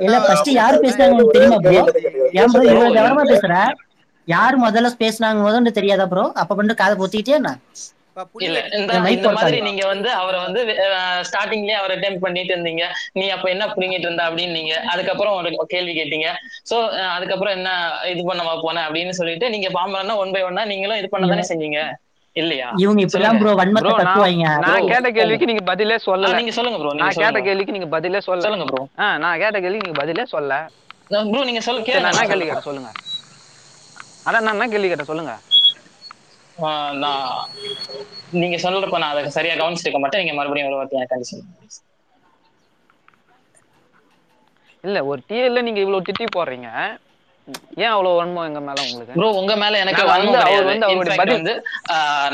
இல்ல ஃபர்ஸ்ட் யாரு போட்டேன் பேசுனாங்க எனக்கு உங்களுக்கு ஒரே தெரியுமா ப்ரோ ஏன் ப்ரோ இவ்வளவு இந்த- பேசுற? யார் முதல்ல பேசுனாங்க முதல்ல தெரியாதா ப்ரோ அப்ப மட்டும் காதை பொத்திட்டே என்ன? இந்த மாதிரி. நீங்க வந்து அவரை வந்து ஸ்டார்டிங்லயே அவரை அட்டெம்ட் பண்ணிட்டு இருந்தீங்க. நீ அப்ப என்ன புரிங்கிட்டு இருந்த அப்படின்னு நீங்க அதுக்கப்புறம் ஒரு கேள்வி கேட்டீங்க. சோ அதுக்கப்புறம் என்ன இது பண்ணவா போன அப்படின்னு சொல்லிட்டு நீங்க பாம்பரனா ஒன் பை ஒன்னா நீங்களும் இது பண்ண தானே செஞ்சீங்க? இல்லையா? இவங்க இப்படிதான் ப்ரோ வன்மத்தை ப்ரோ நான் கேட்ட கேள்விக்கு நீங்க பதிலே சொல்லல. நீங்க சொல்லுங்க ப்ரோ நான் கேட்ட கேள்விக்கு நீங்க பதிலே சொல்ல சொல்லுங்க ப்ரோ ஆ நான் கேட்ட கேள்விக்கு நீங்க பதிலே சொல்ல ப்ரோ நீங்க சொல்ல சரி நான் கேள்வி கேளுங்க கேட்டேன் சொல்லுங்க. அதான் நான் என்ன கேள்வி கேட்டேன் சொல்லுங்க. நான் நீங்க சொல்றப்ப நான் அதை சரியா கவனிச்சிருக்க மாட்டேன். நீங்க மறுபடியும் ஒரு வார்த்தை சொல்லுங்க இல்ல ஒரு டிஎல்ல நீங்க இவ்வளவு திட்டி போடுறீங்க. ஏன் அவ்வளவு வன்மம் எங்க மேல உங்களுக்கு? ப்ரோ உங்க மேல எனக்கு வந்து அவர் வந்து அவருடைய பதில் வந்து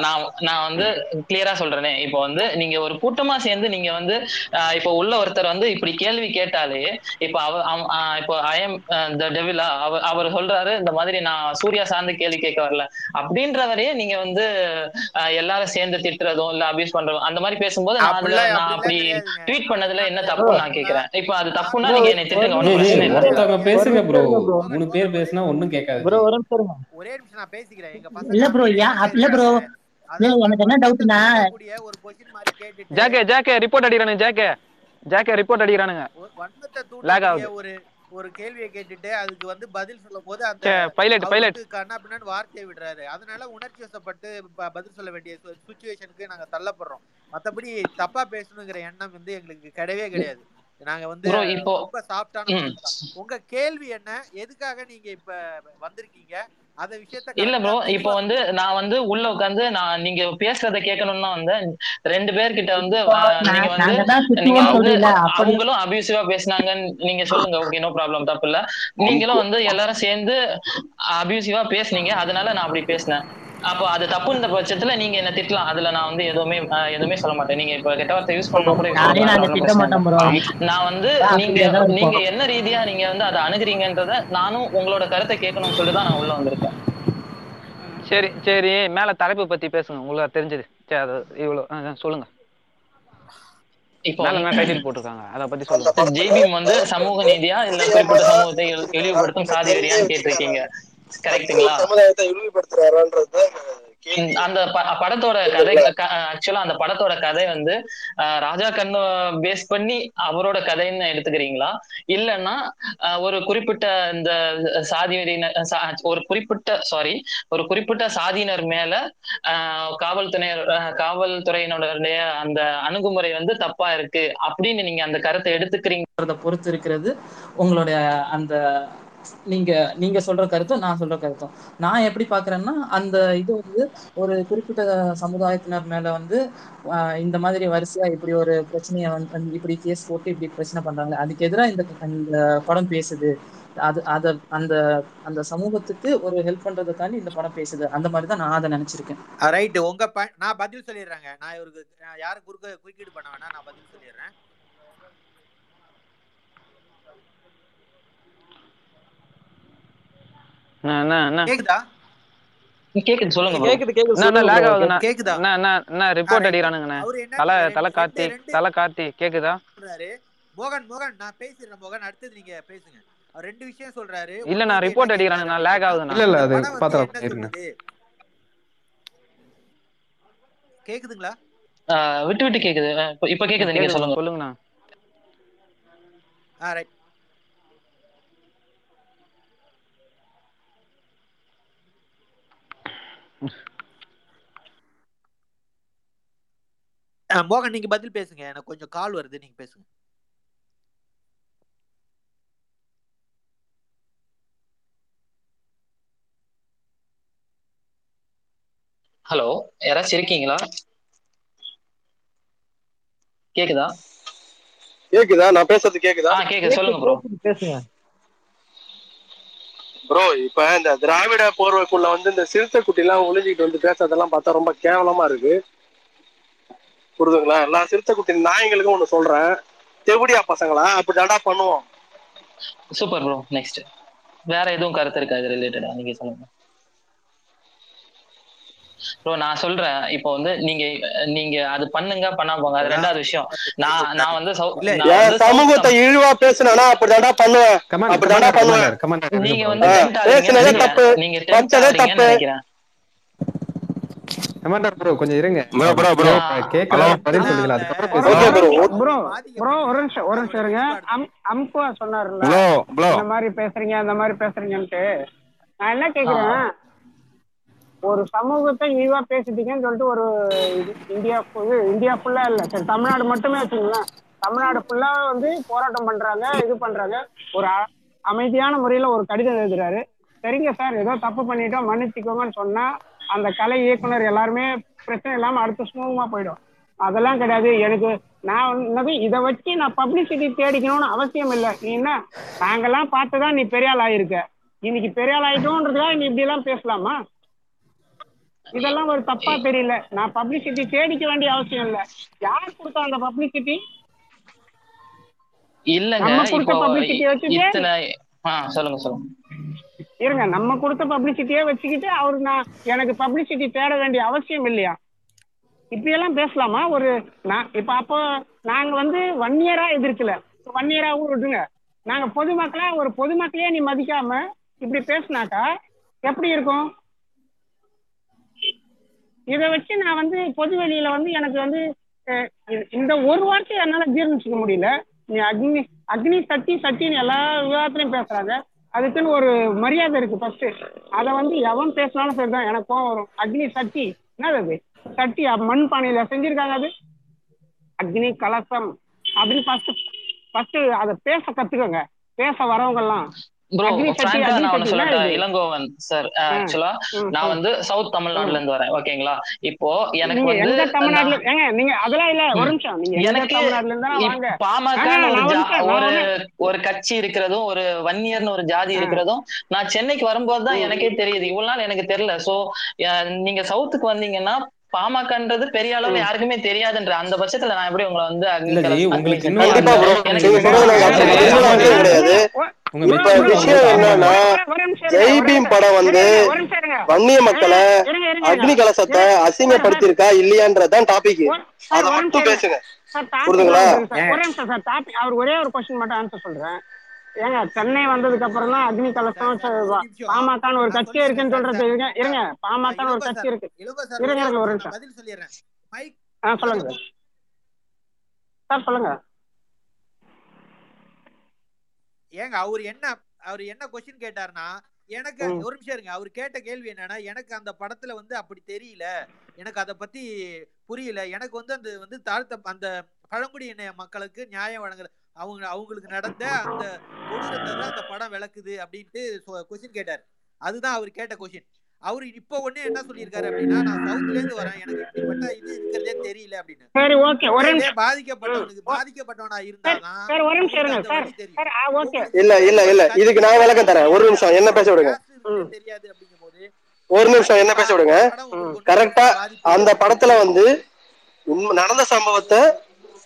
நான் நான் வந்து கிளியரா சொல்றேனே. இப்போ வந்து நீங்க ஒரு கூட்டமா சேர்ந்து நீங்க வந்து ஆஹ், இப்போ உள்ள ஒருத்தர் வந்து இப்படி கேள்வி கேட்டாலே இப்போ அவ அவ- ஆஹ், இப்போ ஐஎம் த டெவிலா அவர் அவர் சொல்றாரு இந்த மாதிரி நான் சூர்யா சார்ந்து கேள்வி கேட்க வரல. அப்படின்றவரையே நீங்க வந்து எல்லாரும் சேர்ந்து திட்டுறதும் இல்ல அபியூஸ் பண்றதும் அந்த மாதிரி பேசும்போது நான் நான் அப்படி. ட்வீட் பண்ணதுல என்ன தப்புன்னு நான் கேக்குறேன். இப்போ அது தப்புன்னா நீங்க என்னை திட்டுங்க ஒன்றும் பிரச்சனை இல்லை. பேசுங்க ப்ரோ bro. மூணு பேர் பேசினா ஒண்ணும் கேட்காது. ப்ரோ ஒரு நிமிஷம். ஒரே நிமிஷம் நான் பேசிக்கிறேன். எங்க இல்ல பசங்க அமைதியா இல்ல bro. இருக்காங்க. இல்ல, அதாவது எனக்கு என்ன டவுட்னா ஒரு கொஸ்டின் மாதிரி கேட்டுட்டு ஜாக்கே ஜாக்கே ரிப்போர்ட் அடிக்கிறானுங்க ஜாக்கே. ஜாக்கே ரிப்போர்ட் அடிக்கிறானுங்க. ஒரு வன்மத்தை. ஒரு ஒரு கேள்வியை கேட்டுட்டு அதுக்கு வந்து பதில் சொல்லும் போது அந்த பைலட் பைலட் கண்ணா பின்னான்னு வார்த்தையை விடுறாரு. அதனால உணர்ச்சி வசப்பட்டு பதில் சொல்ல வேண்டிய சுச்சுவேஷனுக்கு நாங்க தள்ளப்படுறோம். மத்தபடி தப்பா பேசணுங்கிற எண்ணம் வந்து எங்களுக்கு கிடையவே கிடையாது. நாங்க வந்து ரொம்ப தான். உங்க கேள்வி என்ன? எதுக்காக நீங்க இப்ப வந்திருக்கீங்க? அந்த விஷயத்த இல்ல ப்ரோ இப்போ வந்து நான் வந்து உள்ள உட்காந்து நான் நீங்க பேசுறத கேட்கணும்னா வந்து ரெண்டு பேர்கிட்ட வந்து ஆஹ், நீங்க வந்து நாங்க நீங்க வந்து அப்படி அவங்களும் அபியூசிவா பேசுனாங்கன்னு நீங்க சொல்லுங்க. ஓகே நோ ப்ராப்ளம் தப்பு இல்ல. நீங்களும் வந்து எல்லாரும் சேர்ந்து அபியூசிவா பேசுனீங்க. அதனால நான் அப்படி பேசினேன். அப்போ அது தப்புன்ற பட்சத்துல நீங்க என்ன திட்டலாம்? அதுல நான் வந்து எதுவுமே எதுவுமே சொல்ல மாட்டேன். நீங்க இப்ப கெட்ட வார்த்தை யூஸ் பண்ணா கூட நானே வந்து நீங்க. நீங்க என்ன ரீதியா நீங்க வந்து அதை அணுகுறீங்கன்றத நானும் உங்களோட கருத்தை கேட்கணும்னு சொல்லிட்டு தான் நான் உள்ள வந்திருக்கேன். சரி சரி. மேல தலைப்பு பத்தி பேசுங்க. உங்களுக்கு தெரிஞ்சது. சரி அது இவ்வளவு. சொல்லுங்க. இப்போ டைட்டில் போட்டிருக்காங்க. அதை பத்தி சொல்லுங்க. ஜெய்பீம் வந்து சமூக நீதியா இல்ல குறிப்பிட்ட சமூகத்தை இழி- இழிவுபடுத்தும் சாதி வெறியான்னு கேட்டிருக்கீங்க. கரெக்ட்டுங்களா? சமுதாயத்தை இழிவுபடுத்துறாரான்றது ம், அந்த படத்தோட கதை ஆக்சுவலா அந்த படத்தோட கதை வந்து ராஜா கண்ணு பேஸ் பண்ணி அவரோட கதைன்னு எடுத்துக்கிறீங்களா? இல்லைன்னா ஒரு குறிப்பிட்ட இந்த சாதி வெறியினர் சா- ஒரு குறிப்பிட்ட சாரி ஒரு குறிப்பிட்ட சாதியினர் மேல அஹ், காவல்துறை அஹ், காவல்துறையினுடைய அந்த அணுகுமுறை வந்து தப்பா இருக்கு அப்படின்னு நீங்க அந்த கருத்தை எடுத்துக்கிறீங்கிறத பொறுத்து இருக்கிறது உங்களுடைய அந்த நீங்க நீங்க சொல்ற கருத்தும் நான் சொல்ற கருத்தும். நான் எப்படி பாக்குறேன்னா அந்த இது வந்து ஒரு குறிப்பிட்ட சமுதாயத்தினர் மேல வந்து இந்த மாதிரி வரிசையா இப்படி ஒரு பிரச்சனையை வந்து இப்படி கேஸ் போட்டு இப்படி பிரச்சனை பண்றாங்க அதுக்கு எதிராக இந்த இந்த படம் பேசுது. அது அத அந்த அந்த சமூகத்துக்கு ஒரு ஹெல்ப் பண்றதுக்காண்டி இந்த படம் பேசுது. அந்த மாதிரி தான் நான் அதை நினைச்சிருக்கேன். ரைட் உங்க ப- நான் பதில் சொல்லிடுறேங்க. நான் இவருக்கு யாரும் குறுக்க குறுக்கீடு பண்ண வேணா நான் பதில் சொல்லிடுறேன். என்ன என்ன கேக்குதா? கேக்குது சொல்லுங்க. கேக்குது கேக்குது கேக்குதா? என்ன ரிப்போர்ட். அடிக்கிறானுங்கண்ணே. தலை தலை கார்த்தி தலை கார்த்தி கேக்குதா? சொல்றாரு. மோகன் மோகன் நான் பேசிடுறேன் மோகன். அடுத்தது நீங்க பேசுங்க. அவர் ரெண்டு விஷயம் சொல்றாரு. இல்ல நான் ரிப்போர்ட் என்ன அடிக்கிறானுங்க நான் லேக் இல்ல இல்ல அது கேக்குதுங்களா? ஆஹ் விட்டு விட்டு கேக்குது. இப்ப- கேக்குது நீங்க சொல்லுங்க. சொல்லுங்கண்ணா. ஆ ரைட் மோகன் நீங்க பதில் பேசுங்க. எனக்கு கொஞ்சம் கால் வருது. நீங்க பேசுங்க. ஹலோ யாராச்சும் இருக்கீங்களா? கேக்குதா? கேக்குதா? நான் பேசுறது கேக்குதா? கேக்குது. சொல்லுங்க ப்ரோ பேசுங்க ப்ரோ இப்ப இந்த திராவிட போர்வைக்குள்ள வந்து இந்த சிறுத்தை குட்டி எல்லாம் ஒளிஞ்சிக்கிட்டு வந்து பேசுறதெல்லாம் பார்த்தா ரொம்ப கேவலமா இருக்கு. புரியுதுங்களா நான் சிறுத்தை குட்டி நாய்ங்களுக்கும் ஒண்ணு சொல்றேன். தெவிடியா பசங்களா? அப்படிதாடா பண்ணுவோம். சூப்பர் ப்ரோ நெக்ஸ்ட் வேற எதுவும் கருத்து இருக்கா இது ரிலேட்டடா நீங்க சொல்லுங்க. ப்ரோ நான் சொல்றேன். இப்போ வந்து நீங்க நீங்க அது பண்ணுங்க பண்ணாம போங்க. அது ரெண்டாவது விஷயம். நான் நான் வந்து சமூகத்தை இழிவா பேசுனா அப்படிதான்டா பண்ணுவேன். கமாண்ட் அப்படிதான்டா பண்ணுவேன். நீங்க வந்து. நீங்க. நினைக்கிறேன். கமாண்டர் ப்ரோ கொஞ்சம் இருங்க. பதில் அதுக்கப்புறம் ஒரு நிமிஷம் ஒரு நிமிஷம் இருங்க. அம் அம்குவா சொன்னார்ல. ப்ளோ ப்ளோ இந்த மாதிரி பேசுறீங்க அந்த மாதிரி பேசுறீங்கன்ட்டு. நான் என்ன கேக்குறேன் ஒரு சமூகத்தை இழிவா பேசிட்டீங்கன்னு சொல்லிட்டு ஒரு இந்தியா இந்தியா ஃபுல்லா இல்ல. சரி தமிழ்நாடு மட்டுமே வச்சுங்களேன் தமிழ்நாடு ஃபுல்லா வந்து போராட்டம் பண்றாங்க இது பண்றாங்க. ஒரு அமைதியான முறையில ஒரு கடிதம் எழுதுறாரு. சரிங்க சார் ஏதோ தப்பு பண்ணிட்டோம் மன்னிச்சுக்கோங்கன்னு சொன்னா அந்த கலை இயக்குனர் எல்லாருமே பிரச்சனை இல்லாம அடுத்து சுமூகமா போயிடும். அதெல்லாம் கிடையாது. எனக்கு நான் வந்து இதை வச்சு நான் பப்ளிசிட்டி தேடிக்கணும்னு அவசியம் இல்லை. நீ என்ன நாங்கெல்லாம் பார்த்துதான் நீ பெரிய ஆள் ஆயிருக்க. இன்னைக்கு பெரிய ஆள் ஆயிட்டோன்றதுக்காக நீ இப்படி எல்லாம் பேசலாமா? இதெல்லாம் ஒரு தப்பா தெரியல. நான் பப்ளிசிட்டி தேடிக்க வேண்டிய அவசியம் இல்ல. யார் கொடுத்தா அந்த பப்ளிசிட்டி இல்லங்க. சொல்லுங்க சொல்லுங்க. இருங்க நம்ம கொடுத்த பப்ளிசிட்டியே வச்சுக்கிட்டு அவரு நான் எனக்கு பப்ளிசிட்டி தேட வேண்டிய அவசியம் இல்லையா? இப்படியெல்லாம் பேசலாமா? ஒரு நான் இப்ப அப்போ நாங்க வந்து ஒன் இயரா எதிர்க்கல. ஒன் இயராவும் விடுங்க நாங்க பொதுமக்களா ஒரு பொதுமக்களையே நீ மதிக்காம இப்படி பேசினாக்கா எப்படி இருக்கும்? இதை வச்சு நான் வந்து பொது வெளியில வந்து எனக்கு வந்து இந்த ஒரு வார்த்தையை என்னால ஜீர்ணிச்சுக்க முடியல. நீ அக்னி அக்னி சட்டி சட்டின்னு எல்லா விவாதத்திலையும் பேசுறாங்க. அதுக்குன்னு ஒரு மரியாதை இருக்கு ஃபர்ஸ்ட் அதை வந்து எவன் பேசினாலும் சரிதான் எனக்கு கோவம் வரும். அக்னி சட்டி என்னது அது? சட்டி மண் பானையில செஞ்சிருக்காங்க அது. அக்னி கலசம் அப்படின்னு ஃபர்ஸ்ட் ஃபர்ஸ்ட் அதை பேச கத்துக்கோங்க. பேச வரவங்க எல்லாம் இளங்கோவன் சார் ஆக்சுவலா நான். வந்து சவுத் தமிழ்நாட்டுல இருந்து வரேன். ஓகேங்களா இப்போ எனக்கு வந்து எனக்கு பாமக ஒரு ஒரு கட்சி இருக்கிறதும் ஒரு வன்னியர்னு ஒரு ஜாதி இருக்கிறதும் நான் சென்னைக்கு வரும்போது தான் எனக்கே தெரியுது. இவ்வளவு நாள் எனக்கு தெரியல. சோ நீங்க சவுத்துக்கு வந்தீங்கன்னா பாமகன்றது பெரிய அளவுல யாருக்குமே தெரியாதுன்ற அந்த பட்சத்துல நான் எப்படி உங்களை வந்து அக்னி இல்ல ஜி, கலசம், உங்களுக்கு அக்னி இன்னும் கண்டிப்பா சட்டி- bro. எனக்கு நீங்க சொல்றது நாங்க அப்படி இல்ல, பேசவே கிடையாது உங்க இப்ப மெச்சூரிட்டி விஷயம் வந்து என்னன்னா ஒரு நிமிஷம் இருங்க, ஜெய் ஒரு பீம் நிமிஷம். படம் வந்து. வன்னிய மக்களை அக்னி. கலசத்தை அசிங்கப்படுத்திருக்கா இல்லையான்றதுதான் டாபிக் அத மட்டும் பேசுங்க புரியுதுங்களா? அவர் ஒரே ஒரு கொஸ்டின் மட்டும் ஆன்சர் சொல்றேன் ஏங்க சென்னை வந்ததுக்கு அப்புறம் தான் அக்னி கலசம். பாமகன்னு ஒரு கட்சி இருக்குன்னு சொல்றது. இருங்க இருங்க பாமகன்னு ஒரு கட்சி இருக்கு. இருங்க, இருங்க, ஒரு பதில் சொல்லிடுறேன் ஆ சொல்லுங்க. சார் சொல்லுங்க. ஏங்க அவர் என்ன அவர் என்ன கொஸ்டின் கேட்டாருன்னா எனக்கு. ஒரு நிமிஷம் இருங்க. அவர் கேட்ட கேள்வி என்னன்னா எனக்கு அந்த படத்துல வந்து அப்படி தெரியல. எனக்கு அதை பத்தி புரியல. எனக்கு வந்து அந்த வந்து தாழ்த்த அந்த பழங்குடியின மக்களுக்கு நியாயம் வழங்குற அவங்க அவங்களுக்கு நடந்த அந்த கொடூரத்தை தான் அந்த படம் விளக்குது அப்படின்ட்டு கொஸ்டின் கேட்டார். அதுதான் அவர் கேட்ட கொஸ்டின் அவர் இப்ப ஒண்ணு என்ன சொல்லியிருக்காரு அப்படின்னா நான் சவுத்ல இருந்து வரேன். எனக்கு இப்படிப்பட்ட இது இருக்கிறதே தெரியல அப்படின்னு. சரி ஓகே ஒரு உண்மையிலே நிமிஷம். பாதிக்கப்பட்டவனுக்கு பாதிக்கப்பட்டவனா இருந்தாதான் சார் ஒரு நிமிஷம் இருங்க. அவனுக்கு அந்த சார் வலி தெரியும். சார் ஆ ஓகே இல்ல இல்ல இல்ல. இதுக்கு நான் விளக்கம் தரேன். ஒரு நிமிஷம். என்ன பேச விடுங்க. தெரியாது அப்படிங்கும்போது ஒரு நிமிஷம். என்ன பேச விடுங்க. கரெக்டா அந்த படத்துல வந்து உண்மை நடந்த சம்பவத்தை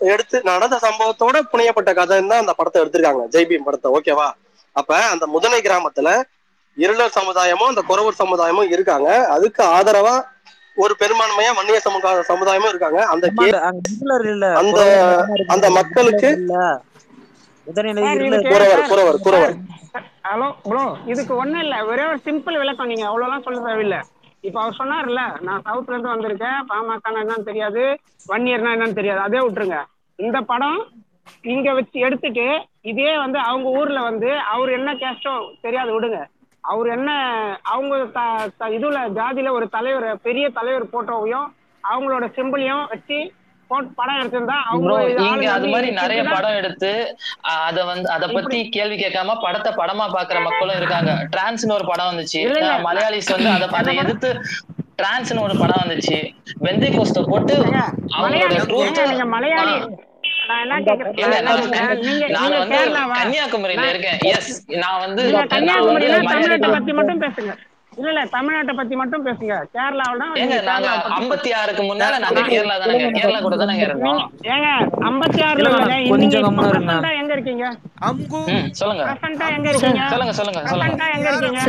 எடுத்து நடந்த சம்பவத்தோட புனையப்பட்ட கதைன்னு தான் அந்த படத்தை எடுத்திருக்காங்க. ஜெய்பீம் படத்தை. ஓகேவா அப்ப அந்த முதனை கிராமத்துல இருளர் சமுதாயமும் அந்த குறவர் சமுதாயமும் இருக்காங்க. அதுக்கு ஆதரவா ஒரு பெரும்பான்மையா வன்னிய சமுதாய சமுதாயமும் இருக்காங்க. அந்த கே- அங்க இருளர் இல்ல. அந்த அந்த மக்களுக்கு குறவர் குறவர் குறவர். ஹலோ ப்ரோ இதுக்கு ஒண்ணும் இல்ல. ஒரே ஒரு சிம்பிள் விளக்கம். நீங்க அவ்வளவுலாம் சொல்ல தேவையில்ல. இப்ப அவர் சொன்னார்ல நான் சவுத்ல இருந்து வந்திருக்கேன் பாமகனா என்னன்னு தெரியாது ஒன் இயர்னா என்னன்னு தெரியாது அதே விட்டுருங்க. இந்த படம் இங்க வச்சு எடுத்துட்டு இதே வந்து அவங்க ஊர்ல வந்து அவர் என்ன கேஸ்டோ தெரியாது விடுங்க. அவர் என்ன அவங்க த- த- இதுல ஜாதியில ஒரு தலைவர் பெரிய தலைவர் போட்டோவையும் அவங்களோட சிம்பிளையும் வச்சு படம் எடுத்திருந்தா அவங்க அது மாதிரி நிறைய படம் எடுத்து அத வந்து அத பத்தி கேள்வி கேட்காம படத்தை படமா பாக்குற மக்களும் இருக்காங்க. டிரான்ஸ்னு ஒரு படம் வந்துச்சு. மலையாளிஸ் வந்து அதை அதை எதிர்த்து டிரான்ஸ்னு ஒரு படம் வந்துச்சு. வெந்தை கோஸ்ட போட்டு அவங்களோட மலையாளி கன்னியாகுமரியில இருக்கேன். எஸ் நான் வந்து கன்னியாகுமரியில தமிழ்நாட்டை மலையாளி பத்தி மட்டும் பேசுங்க. இல்ல இல்ல தமிழ்நாட்டை பத்தி மட்டும் பேசுங்க. கேரளாவில ஐம்பத்தி ஆறுக்கு முன்னால நாங்க கேரளா தானே கேரளா கூட தானே இருக்கோம் ஏங்க ஐம்பத்தி ஆறுல எங்க இருக்கீங்க? சொல்லுங்க. எங்க இருக்கீங்க? சொல்லுங்க சொல்லுங்க சொல்லுங்க. எங்க இருக்கீங்க?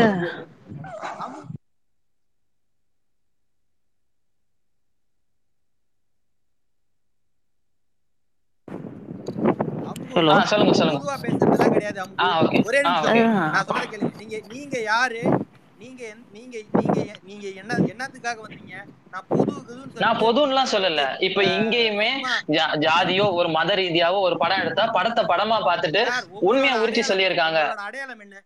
ஹலோ சொல்லுங்க சொல்லுங்க. ஒரே நிமிஷம் நான் சொல்ல கேளுங்க நீங்க நீங்க யாரு? நீங்க நீங்க நீங்க நீங்க என்ன என்னத்துக்காக வந்தீங்க? நான் பொது நான் பொதுன்னுலாம் சொல்லல. இப்ப இங்கேயுமே ஜாதியோ ஒரு மத ரீதியாவோ ஒரு படம் எடுத்தா படத்தை படமா பார்த்துட்டு சார் உண்மையை உரிச்சு சொல்லியிருக்காங்க. அடையாளம் என்ன?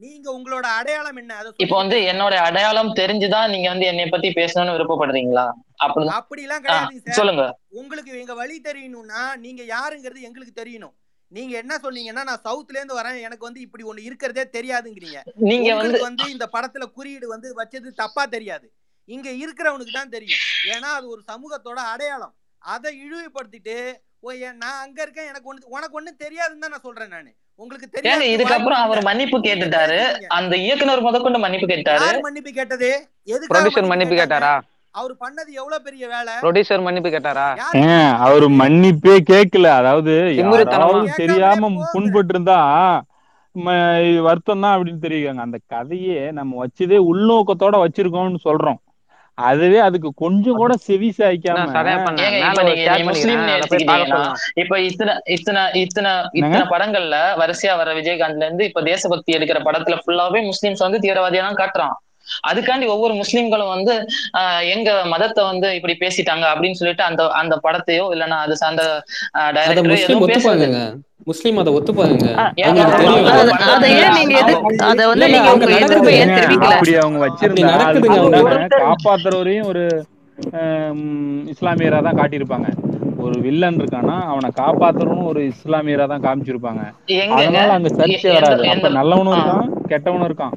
நீங்க உங்களோட அடையாளம் என்ன? இப்போ வந்து என்னோட அடையாளம் தெரிஞ்சுதான் நீங்க வந்து என்னை பத்தி பேசணும்னு விருப்பப்படுறீங்களா? அப்படிதான். அப்படிலாம் ஆ கிடையாதுங்க சார். சொல்லுங்க. உங்களுக்கு எங்க வழி தெரியணும்னா நீங்க யாருங்கிறது எங்களுக்கு தெரியணும். நீங்க என்ன சொன்னீங்கன்னா நான் சவுத்ல இருந்து வரேன். எனக்கு வந்து இப்படி ஒண்ணு இருக்கிறதே தெரியாதுங்கிறீங்க. நீங்க வந்து இந்த படத்துல குறியீடு வந்து வச்சது தப்பா தெரியாது. இங்க இருக்கிறவனுக்கு தான் தெரியும். ஏன்னா அது ஒரு சமூகத்தோட அடையாளம். அதை இழிவுபடுத்திட்டு ஓ நான் அங்க இருக்கேன். எனக்கு ஒண்ணு உனக்கு ஒண்ணு தெரியாதுன்னு தான் நான் சொல்றேன் நானு. உங்களுக்கு தெரியாது இதுக்கப்புறம் அவர் மன்னிப்பு கேட்டுட்டாரு. அந்த இயக்குனர் முதற்கொண்டு மன்னிப்பு கேட்டாரு. மன்னிப்பு கேட்டது? ப்ரொடியூசர் மன்னிப்பு கேட்டாரா? அவர் பண்ணது எவ்வளவு பெரிய வேலை? ப்ரொடியூசர் மன்னிப்பு கேட்டாரா? அவரு மன்னிப்பே கேட்கல அதாவது தெரியாம புண்பட்டு இருந்தா வருத்தம் தான் அப்படின்னு தெரியுங்க அந்த கதையே நம்ம வச்சதே உள்நோக்கத்தோட வச்சிருக்கோம்னு சொல்றோம். அதுவே அதுக்கு கொஞ்சம் கூட செவி சாய்க்காம இப்ப இத்தனை இத்தனை இத்தனை இத்தனை படங்கள்ல வரிசையா வர விஜயகாந்த்ல இருந்து இப்ப தேசபக்தி எடுக்கிற படத்துல ஃபுல்லாவே முஸ்லிம்ஸ் வந்து தீவிரவாதியா தான் காட்டுறான். அதுக்காண்டி ஒவ்வொரு முஸ்லிம்களும் வந்து ஆஹ் எங்க மதத்தை வந்து இப்படி பேசிட்டாங்க அப்படின்னு சொல்லிட்டு அந்த அந்த படத்தையோ இல்லைன்னா அது சார்ந்த டைரக்டரோ முஸ்லீம் அதை ஒத்துப்பாங்க காப்பாத்துறவரையும் ஒரு இஸ்லாமியரா தான் காட்டியிருப்பாங்க. ஒரு வில்லன் இருக்கானா அவனை காப்பாத்துறவனும் ஒரு இஸ்லாமியரா தான் காமிச்சிருப்பாங்க. அதனால அங்க சர்ச்சை வராது. நல்லவனும் இருக்கான் கெட்டவனும் இருக்கான்.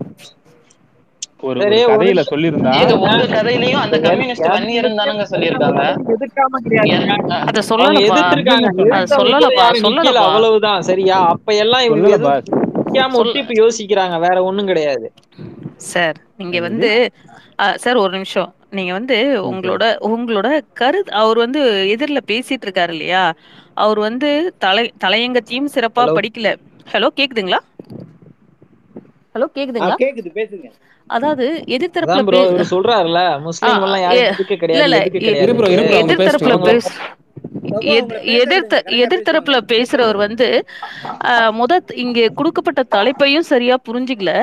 ஒரு கதையில சொல்லியிருந்தா உங்க கதையிலயும் அந்த கம்யூனிஸ்ட் வன்னியரும் தானங்க சொல்லியிருக்காங்க. அத சொல்லலப்பா. எதிர்த்திருக்காங்க. சொல்லலப்பா சொல்லலப்பா. அவ்வளவுதான். சரியா? அப்ப எல்லாம் இவங்க சொல்லல நிக்காம விட்டு இப்ப யோசிக்கிறாங்க. வேற ஒண்ணும் கிடையாது. சார் நீங்க வந்து சார் ஒரு நிமிஷம். நீங்க வந்து உங்களோட உங்களோட கரு அவர் வந்து எதிரில பேசிட்டு இருக்காரு இல்லையா? அவர் வந்து தலை தலையங்கத்தையும் சிறப்பா படிக்கல. ஹலோ கேக்குதுங்களா? ஹலோ ஆ கேக்குதுங்களா கேக்குது பேசுங்க. அதாவது எதிர்த்தரப்புல சொல்றாருல முஸ்லீம் எல்லாம் யாரும் எதுக்க கிடையாது எதிர்த்தரப்புல பேச எதிர்த்த எதிர்த்தரப்புல பேசுறவர் வந்து ஆஹ், முத இங்க கொடுக்கப்பட்ட தலைப்பையும் சரியா புரிஞ்சுக்கல.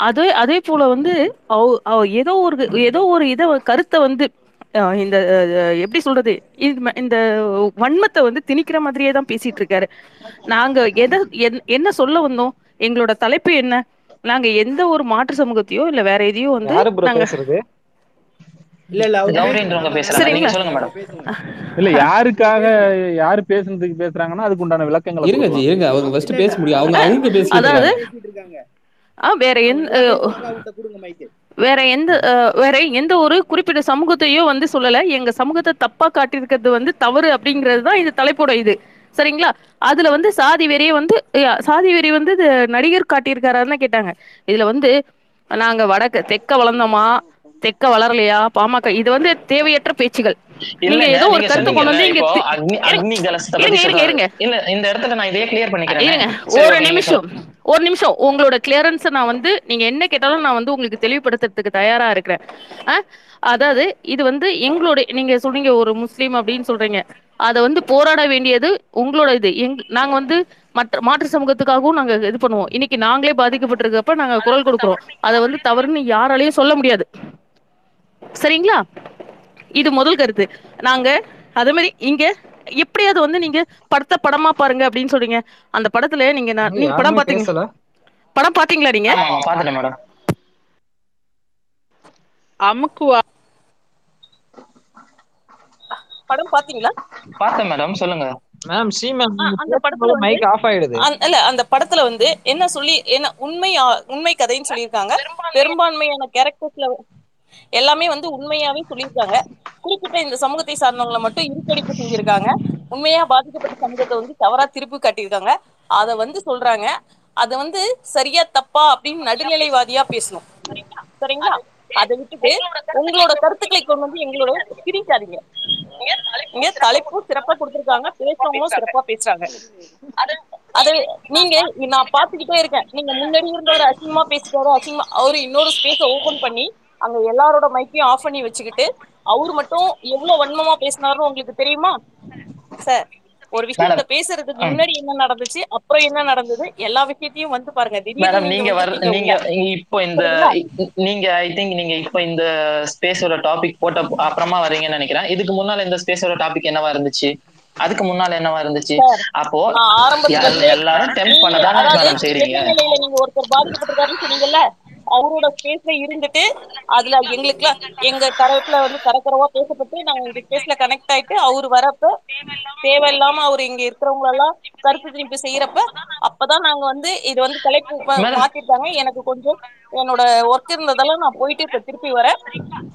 அதே அதே போல வந்து அவ- அவ ஏதோ ஒரு ஏதோ ஒரு இத கருத்தை வந்து ஆஹ், இந்த அஹ், எப்படி சொல்றது இந்த வன்மத்தை வந்து திணிக்கிற மாதிரியே தான் பேசிட்டு இருக்காரு. நாங்க எதை என்- என்ன சொல்ல வந்தோம்? எங்களோட தலைப்பு என்ன? நாங்க எந்த ஒரு மாற்று சமூகத்தையோ இல்ல வேற எதையோ வந்து நாங்க இல்ல இல்ல நீங்க சொல்லுங்க மேடம். இல்ல யாருக்காக யாரு பேசுனதுக்கு பேசுறாங்கன்னா அதுக்கு உண்டான விளக்கங்களை இருங்க ஜி இருங்க. அவங்க ஃபர்ஸ்ட் பேச முடியும். அவங்க அவங்க பேசிட்டு அதாவது இருக்காங்க. ஆ வேற எந்த வேற எந்த வேற எந்த ஒரு குறிப்பிட்ட சமூகத்தையோ வந்து சொல்லல. எங்க சமூகத்தை தப்பா காட்டியிருக்கிறது வந்து தவறு அப்படிங்கிறது தான் இது தலைப்போட இது. சரிங்களா? அதுல வந்து சாதி வெறிய வந்து சாதி வெறி வந்து இது நடிகர் காட்டியிருக்காருன்னு கேட்டாங்க. இதுல வந்து நாங்க வடக்கு தெக்க வளர்ந்தோமா? தெக்க வளரலையா? பாமக இது வந்து தேவையற்ற பேச்சுகள். நீங்க ஏதோ ஒரு கருத்து கொண்டு வந்து இங்க இருங்க இருங்க இருங்க இருங்க. இல்ல இந்த இடத்துல நான் இதையே கிளியர் பண்ணிக்கிறேனே. இருங்க சரி ஒரு நிமிஷம் ஒரு நிமிஷம். உங்களோட கிளியரன்ஸை நான் வந்து நீங்க என்ன கேட்டாலும் நான் வந்து உங்களுக்கு தெளிவுபடுத்துறதுக்கு தயாரா இருக்கிறேன்? அதாவது இது வந்து எங்களோட நீங்க சொல்றீங்க ஒரு முஸ்லீம் அப்படின்னு சொல்றீங்க. அதை வந்து போராட வேண்டியது உங்களோட இது. எங் நாங்க வந்து மற்ற மாற்று சமூகத்துக்காகவும் நாங்க இது பண்ணுவோம். இன்னைக்கு நாங்களே பாதிக்கப்பட்டிருக்கப்ப நாங்க குரல் கொடுக்குறோம். அதை வந்து தவறுன்னு யாராலையும் சொல்ல முடியாது. சரிங்களா? இது முதல் கருத்து. நாங்க அதே மாதிரி இங்க எப்படியாவது வந்து நீங்க படத்தை படமா பாருங்க அப்படின்னு சொல்றீங்க? அந்த படத்துல நீங்க நான் நீங்க படம் பாத்தீங்க? படம் பாத்தீங்களா நீங்க? அமுக்குவா படம் பாத்தீங்களா? பார்த்தேன் மேடம் சொல்லுங்க. மேம் சி மேம் அந்த படத்துல மைக் ஆஃப் ஆயிடுது. இல்ல அந்த படத்துல வந்து என்ன சொல்லி என்ன உண்மை உண்மை கதைன்னு சொல்லியிருக்காங்க. பெரும்பான்மையான கேரக்டர்ஸ்ல எல்லாமே வந்து உண்மையாவே சொல்லியிருக்காங்க. குறிப்பிட்ட இந்த சமூகத்தை சார்ந்தவங்களை மட்டும் இருக்கடிப்பு செஞ்சிருக்காங்க. உண்மையா பாதிக்கப்பட்ட சமூகத்தை வந்து தவறா திருப்பி காட்டியிருக்காங்க. அத வந்து சொல்றாங்க. அத வந்து சரியா தப்பா அப்படின்னு நடுநிலைவாதியா பேசணும். சரிங்களா? அதை விட்டுட்டு உங்களோட கருத்துக்களை கொண்டு வந்து எங்களோட பிரிக்காதீங்க. இங்க தலைப்பு சிறப்பா கொடுத்திருக்காங்க. பேசுறவங்களும் சிறப்பா பேசுறாங்க. அது நீங்க நான் பாத்துக்கிட்டே இருக்கேன். நீங்க முன்னாடி இருந்தவர் அசிங்கமா பேசிட்டாரு. அசிங்கமா அவரு இன்னொரு ஸ்பேஸ ஓபன் பண்ணி அங்க எல்லாரோட மைக்கையும் ஆஃப் பண்ணி வச்சுக்கிட்டு அவர் மட்டும் எவ்வளவு வன்மமா பேசினாருன்னு உங்களுக்கு தெரியுமா? சார் ஒரு விஷயத்த பேசுறதுக்கு முன்னாடி என்ன நடந்துச்சு அப்புறம் என்ன நடந்தது எல்லா விஷயத்தையும் வந்து பாருங்க மேடம் நீங்க வர நீங்க இப்போ இந்த நீங்க ஐ திங்க் நீங்க இப்போ இந்த ஸ்பேஸோட டாபிக் போட்ட அப்புறமா வரீங்கன்னு நினைக்கிறேன். இதுக்கு முன்னால இந்த ஸ்பேஸோட டாபிக் என்னவா இருந்துச்சு? அதுக்கு முன்னால என்னவா இருந்துச்சு? அப்போ எல்லாரும் டெம்ப் பண்ணதானே மேடம் செய்றீங்க? நீங்க ஒருத்தர் பாதிக்கப்பட்டிருக்காருன்னு சொன்னீங்கல்ல? அவரோட ஸ்பேஸ்ல இருந்துட்டு அதுல எங்களுக்குலாம் எங்க தரப்புல வந்து தரக்குறவா பேசப்பட்டு நாங்க இந்த ஸ்பேஸ்ல கனெக்ட் ஆயிட்டு அவர் வரப்ப தேவையில்லாம அவர் இங்க இருக்கிறவங்க எல்லாம் கருத்து திணிப்பு செய்யறப்ப அப்பதான் நாங்க வந்து இது வந்து தலைப்பு மாத்திருக்காங்க எனக்கு கொஞ்சம் என்னோட ஒர்க் இருந்ததெல்லாம் நான் போயிட்டு இப்ப திருப்பி வரேன்.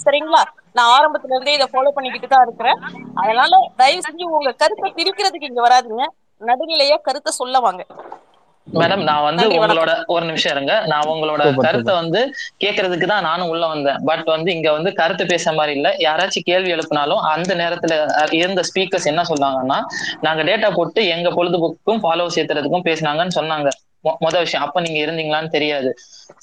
சரிங்களா? நான் ஆரம்பத்துல இருந்தே இதை ஃபாலோ பண்ணிக்கிட்டு தான் இருக்கிறேன். அதனால தயவு செஞ்சு உங்க கருத்தை திரிக்கிறதுக்கு இங்க வராதீங்க. நடுநிலையா கருத்தை சொல்ல வாங்க. மேடம் நான் வந்து உங்களோட ஒரு நிமிஷம் இருங்க. நான் உங்களோட கருத்தை வந்து கேட்கறதுக்கு தான் நானும் உள்ள வந்தேன். பட் வந்து இங்க வந்து கருத்து பேச மாதிரி இல்ல. யாராச்சும் கேள்வி எழுப்பினாலும் அந்த நேரத்துல இருந்த ஸ்பீக்கர்ஸ் என்ன சொன்னாங்கன்னா நாங்க டேட்டா போட்டு எங்க பொழுதுபோக்குக்கும் ஃபாலோவர்ஸ் ஏத்துறதுக்கும் பேசினாங்கன்னு சொன்னாங்க. மொத விஷயம். அப்ப நீங்க இருந்தீங்களான்னு தெரியாது.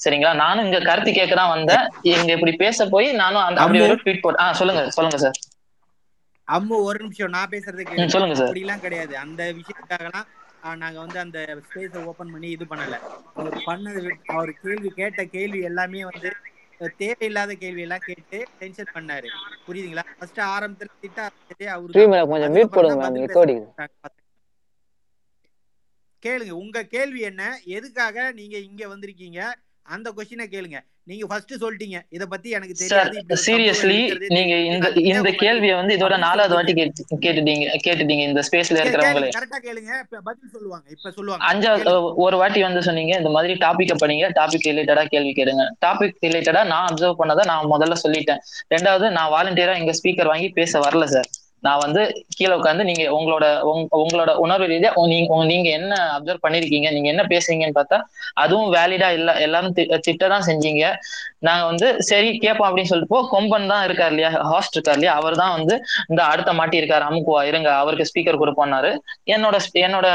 சரிங்களா? நானும் இங்க கருத்து கேட்க தான் வந்தேன். இங்க இப்படி பேச போய் நானும் அந்த அப்படி ஒரு ட்வீட் போட்டு ஆ சொல்லுங்க சொல்லுங்க சார் அம்மு ஒரு நிமிஷம். நான் பேசுறதை சொல்லுங்க சார் அப்படிலாம் கிடையாது. அந்த விஷயத்துக்காகலாம் நாங்க வந்து அந்த ஸ்பேஸை ஓபன் பண்ணி இது பண்ணல. அவர் பண்ணது அவர் கேள்வி கேட்ட கேள்வி எல்லாமே வந்து தேவையில்லாத கேள்வி எல்லாம் கேட்டு டென்ஷன் பண்ணாரு. புரியுதுங்களா? ஃபர்ஸ்ட் ஆரம்பத்துல திட்ட அவரு. கேளுங்க உங்க கேள்வி என்ன? எதுக்காக நீங்க இங்க வந்திருக்கீங்க? அந்த கொஸ்டினை கேளுங்க. நீங்க ஃபர்ஸ்ட் சொல்லிட்டீங்க. இத பத்தி எனக்கு தெரியாது. சீரியஸ்லி நீங்க இந்த இந்த கேள்வியை வந்து இதோட நாலாவது வாட்டி கேட்டுட்டீங்க. கேட்டுட்டீங்க. இந்த ஸ்பேஸ்ல இருக்கிறவங்களே. கேளுங்க. கரெக்டா கேளுங்க. பதில் சொல்லுவாங்க. இப்ப சொல்லுவாங்க. அஞ்சாவது ஒரு வாட்டி வந்து சொன்னீங்க. இந்த மாதிரி டாபிக்க படிங்க டாபிக் ரிலேட்டடா கேள்வி கேளுங்க. டாபிக் ரிலேட்டடா நான் அப்சர்வ் பண்ணதை நான் முதல்ல சொல்லிட்டேன். ரெண்டாவது நான் வாலண்டியரா எங்க ஸ்பீக்கர் வாங்கி பேச வரல சார் நான் வந்து கீழே உட்காந்து நீங்க உங்களோட உங்க- உங்களோட உணர்வு ரீதியா நீங்க என்ன அப்சர்வ் பண்ணிருக்கீங்க நீங்க என்ன பேசுறீங்கன்னு பார்த்தா அதுவும் வேலிடா இல்ல எல்லாரும் திட்ட தான் செஞ்சீங்க. நாங்க வந்து சரி கேட்போம் அப்படின்னு சொல்லிட்டு போ கொம்பன் தான் இருக்கார் இல்லையா ஹாஸ்ட் இருக்கார் இல்லையா அவர் தான் வந்து இந்த அடுத்த மாட்டி இருக்காரு அமுக்குவா இருங்க அவருக்கு ஸ்பீக்கர் கொடுப்போம்னாரு என்னோட என்னோட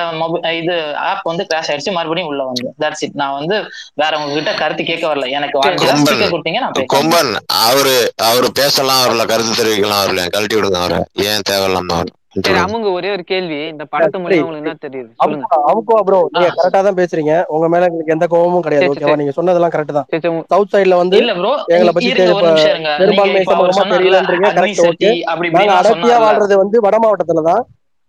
இது ஆப் வந்து கிராஷ் ஆயிடுச்சு மறுபடியும் உள்ள வந்தேன். தட்ஸ் இட் நான் வந்து வேற உங்ககிட்ட கருத்து கேட்க வரல. எனக்கு ஸ்பீக்கர் கொடுத்தீங்க நான் கொம்பன் அவரு அவரு பேசலாம் அவர்ல கருத்து தெரிவிக்கலாம் அவர்ல கழட்டி விடுங்க அவரை. ஏன் தேவையில்லாம அவர் சரி அமுங்க ஒரே ஒரு கேள்வி. இந்த படத்து சரி. மூலியமா உங்களுக்கு என்ன தெரியுது? சொல்லுங்க. அமுக்கோ ப்ரோ நீங்க ஆ. கரெக்டா தான் பேசுறீங்க. உங்க மேல எங்களுக்கு எந்த கோபமும் கிடையாது ஓகேவா. நீங்க சொன்னதெல்லாம் கரெக்ட் தான். சவுத் சைடுல வந்து இல்ல ப்ரோ எங்களை பத்தி பெரும்பான்மை சமூகமா தெரியலன்றீங்க. கரெக்ட் ஓகே நாங்க அடர்த்தியா வாழ்றது வந்து வட மாவட்டத்துல தான்.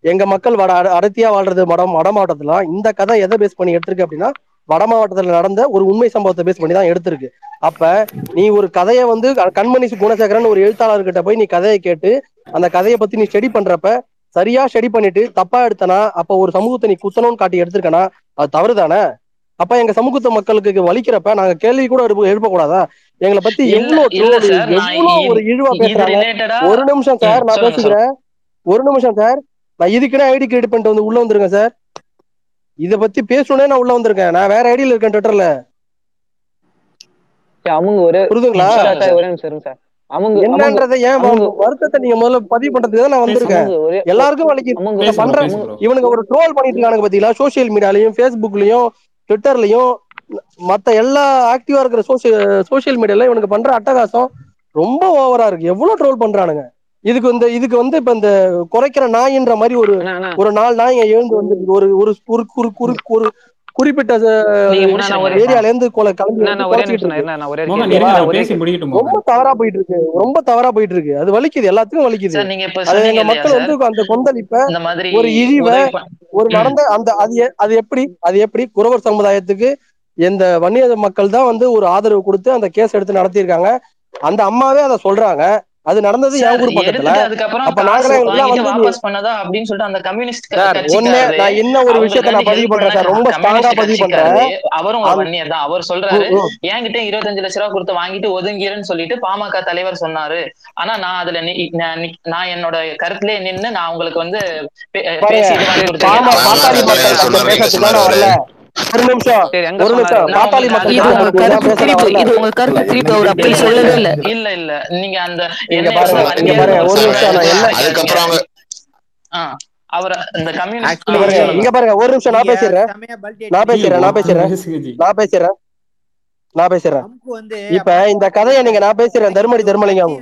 எங்க மக்கள் வட அட- அடர்த்தியா வாழ்றது வட வட மாவட்டத்துல. இந்த கதை எதை பேஸ் பண்ணி எடுத்திருக்கு அப்படின்னா வட மாவட்டத்துல நடந்த ஒரு உண்மை சம்பவத்தை பேஸ் பண்ணி தான் எடுத்திருக்கு. அப்ப நீ ஒரு கதையை வந்து க- கண்மணி குணசேகரன் ஒரு எழுத்தாளர்கிட்ட போய் நீ கதையை கேட்டு அந்த கதையை பத்தி நீ ஸ்டடி பண்றப்ப சரியா ஸ்டடி பண்ணிட்டு தப்பா எடுத்தனா அப்ப ஒரு சமூகத்தை நீ குத்தணும்னு காட்டி எடுத்திருக்கனா அது தவறு தானே அப்ப எங்க சமூகத்து மக்களுக்கு வலிக்கிறப்ப நாங்க கேள்வி கூட எழுப்ப எழுப்பக்கூடாதா? எங்களை பத்தி எவ்வளவு ஒரு இழிவா இது பேசுறாங்க? ஒரு நிமிஷம் சார் நான் பேசிக்கிறேன். ஒரு நிமிஷம் சார் நான் இதுக்குன்னு ஐடி கிரியேட் பண்ணிட்டு வந்து உள்ள வந்துருங்க சார் இத பத்தி பேசணும்னே நான் உள்ள வந்திருக்கேன். நான் வேற ஐடியில இருக்கேன் ட்விட்டர்ல சரி, அமுங்க ஒரே புரியுதுங்களா அமுங்க என்னன்றதை ஏன் வருத்தத்தை நீங்க முதல்ல பதிவு பண்றதுக்கு தான் நான் வந்திருக்கேன். எல்லாருக்கும் வலிக்கு. அமுங்க இத பேசு ப்ரோ பண்ற பேசு ப்ரோ இவனுங்க ஒரு ட்ரோல் பண்ணிட்டு இருக்கானுங்க பாத்தீங்களா? சோசியல் மீடியாலயும் ஃபேஸ்புக்லயும் ட்விட்டர்லயும் மத்த எல்லா ஆக்டிவா இருக்கிற சோசியல் சோசியல் மீடியால இவனுக்கு பண்ற அட்டகாசம் ரொம்ப ஓவரா இருக்கு. எவ்வளவு ட்ரோல் பண்றானுங்க? இதுக்கு இந்த இதுக்கு வந்து இப்ப இந்த குறைக்கிற நாயின்ற மாதிரி ஒரு ஒரு நாலு நாய் எழுந்து வந்து ஒரு ஒரு ஒரு ஒரு ஒரு குறிப்பிட்ட ஏரியால இருந்து கொலை கிளம்பி ரொம்ப தவறா போயிட்டு இருக்கு. ரொம்ப தவறா போயிட்டு இருக்கு. அது வலிக்குது எல்லாத்துக்கும் வலிக்குது. சார் நீங்க இப்ப அது எங்க மக்கள் வந்து அந்த கொந்தளிப்ப இந்த மாதிரி ஒரு இழிவ ஒரு நடந்த அந்த அது எ- அது எப்படி அது எப்படி குறவர் சமுதாயத்துக்கு இந்த வன்னிய மக்கள் தான் வந்து ஒரு ஆதரவு கொடுத்து அந்த கேஸ் எடுத்து நடத்தியிருக்காங்க. அந்த அம்மாவே அதை சொல்றாங்க. அது நடந்தது என் ஊர் பக்கத்துல. அப்ப நாங்களே வாபஸ் பண்ணதா அப்படின்னு சொல்லிட்டு அந்த கம்யூனிஸ்ட் சார் ஒண்ணு நான் என்ன ஒரு விஷயத்த நான் பதிவு பண்றேன் சார். ரொம்ப ஸ்ட்ராங்கா பதிவு பண்றேன். அவரும் வன்னியர் தான். அவர் சொல்றாரு. என்கிட்ட இருபத்தஞ்சு லட்ச ரூபா கொடுத்து வாங்கிட்டு ஒதுங்கிறேன்னு சொல்லிட்டு பாமக தலைவர் சொன்னாரு. ஆனா நான் அதுல நான் என்னோட கருத்திலே நின்னு நான் உங்களுக்கு வந்து பேசி ஒரு நிமிஷம். ஒரு நிமிஷம். உங்களுக்கு மக்கள் இது உங்க கருத்து திரிப்பு இது உங்க கருத்து திரிப்பு அவர் அப்படி இல்ல சொல்லவே இல்ல. இல்ல இல்ல. நீங்க அந்த இங்க என்னை பாருங்க வன்னியர்னு பாருங்க. ஒரு நிமிஷம் நான் என்ன நீங்க அதுக்கப்புறம் அவங்க அவர் இந்த கம்யூனிஸ்ட் இங்க பாருங்க சொல்லுங்க இங்க பாருங்க. ஒரு நிமிஷம் நான் நீங்க பல்ட் நான் பேசிடுறேன் நான் ஜி. நான் பேசிடுறேன். நான் வந்து இப்ப இந்த கதையை நீங்க நான் பேசுறேன் Dharmadi Dharmalingam.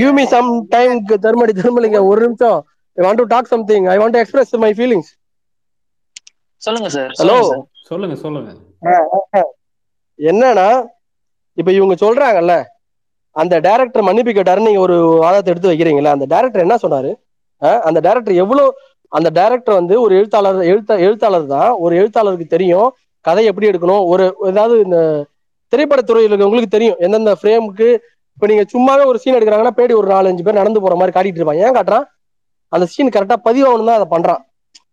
Give me some நீங்க டைம் தர்மடி தர்மலிங்கம். ஒரு ஒரு நிமிஷம். I want to talk something I want to express my feelings சொல்லுங்க சார் ஹலோ சொல்லுங்க சொல்லுங்க என்னன்னா இப்ப இவங்க சொல்றாங்கல்ல அந்த டைரக்டர் மன்னிப்பு கேட்டாருன்னு நீங்க ஒரு வாதத்தை எடுத்து வைக்கிறீங்களா அந்த டைரக்டர் என்ன சொன்னாரு? அந்த டைரக்டர் எவ்வளவு அந்த டைரக்டர் வந்து ஒரு எழுத்தாளர் எழுத்த எழுத்தாளர் தான். ஒரு எழுத்தாளருக்கு தெரியும் கதை எப்படி எடுக்கணும் ஒரு ஏதாவது இந்த திரைப்படத்துறையில் இருக்கவங்களுக்கு தெரியும் எந்தெந்த ஃப்ரேமுக்கு இப்ப நீங்க சும்மாவே ஒரு சீன் எடுக்கிறாங்கன்னா பேடி ஒரு நாலஞ்சு பேர் நடந்து போற மாதிரி காட்டிட்டு இருப்பாங்க. ஏன் காட்டுறான்? அந்த சீன் கரெக்டா பதிவாகணும் தான் அதை பண்றான்.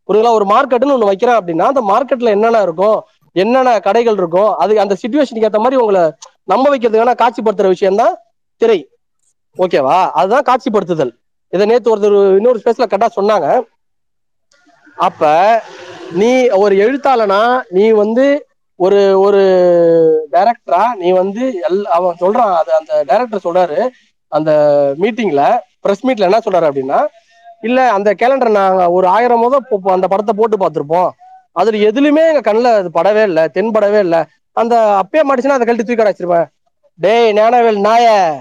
புரியுதுங்களா? ஒரு மார்க்கெட்னு ஒண்ணு வைக்கிறேன் அப்படின்னா அந்த மார்க்கெட்ல என்னென்ன இருக்கும் என்னென்ன கடைகள் இருக்கும் அது அந்த சுச்சுவேஷனுக்கு ஏற்ற மாதிரி உங்களை நம்ப வைக்கிறதுக்கான காட்சிப்படுத்துற விஷயம் தான் திரை ஓகேவா அதுதான் காட்சிப்படுத்துதல். இதை நேற்று ஒருத்தர் இன்னொரு ஸ்பேஸ்ல கரெக்டா சொன்னாங்க. அப்ப நீ ஒரு எழுத்தாளனா நீ வந்து ஒரு ஒரு டைரக்டரா நீ வந்து எல் அவன் சொல்றான் அது அந்த டைரக்டர் சொல்றாரு அந்த மீட்டிங்ல பிரஸ் மீட்ல என்ன சொல்றாரு அப்படின்னா இல்ல அந்த கேலண்டர் நாங்க ஒரு ஆயிரம் முத போ- அந்த படத்தை போட்டு பார்த்திருப்போம். அதுல எதுலயுமே எங்க கண்ணுல அது படவே இல்லை தென்படவே இல்லை. அந்த அப்பயே மாட்டுச்சுன்னா அதை கழட்டி தூக்கி அடைச்சிருப்பேன் டேய் ஞானவேல் நாய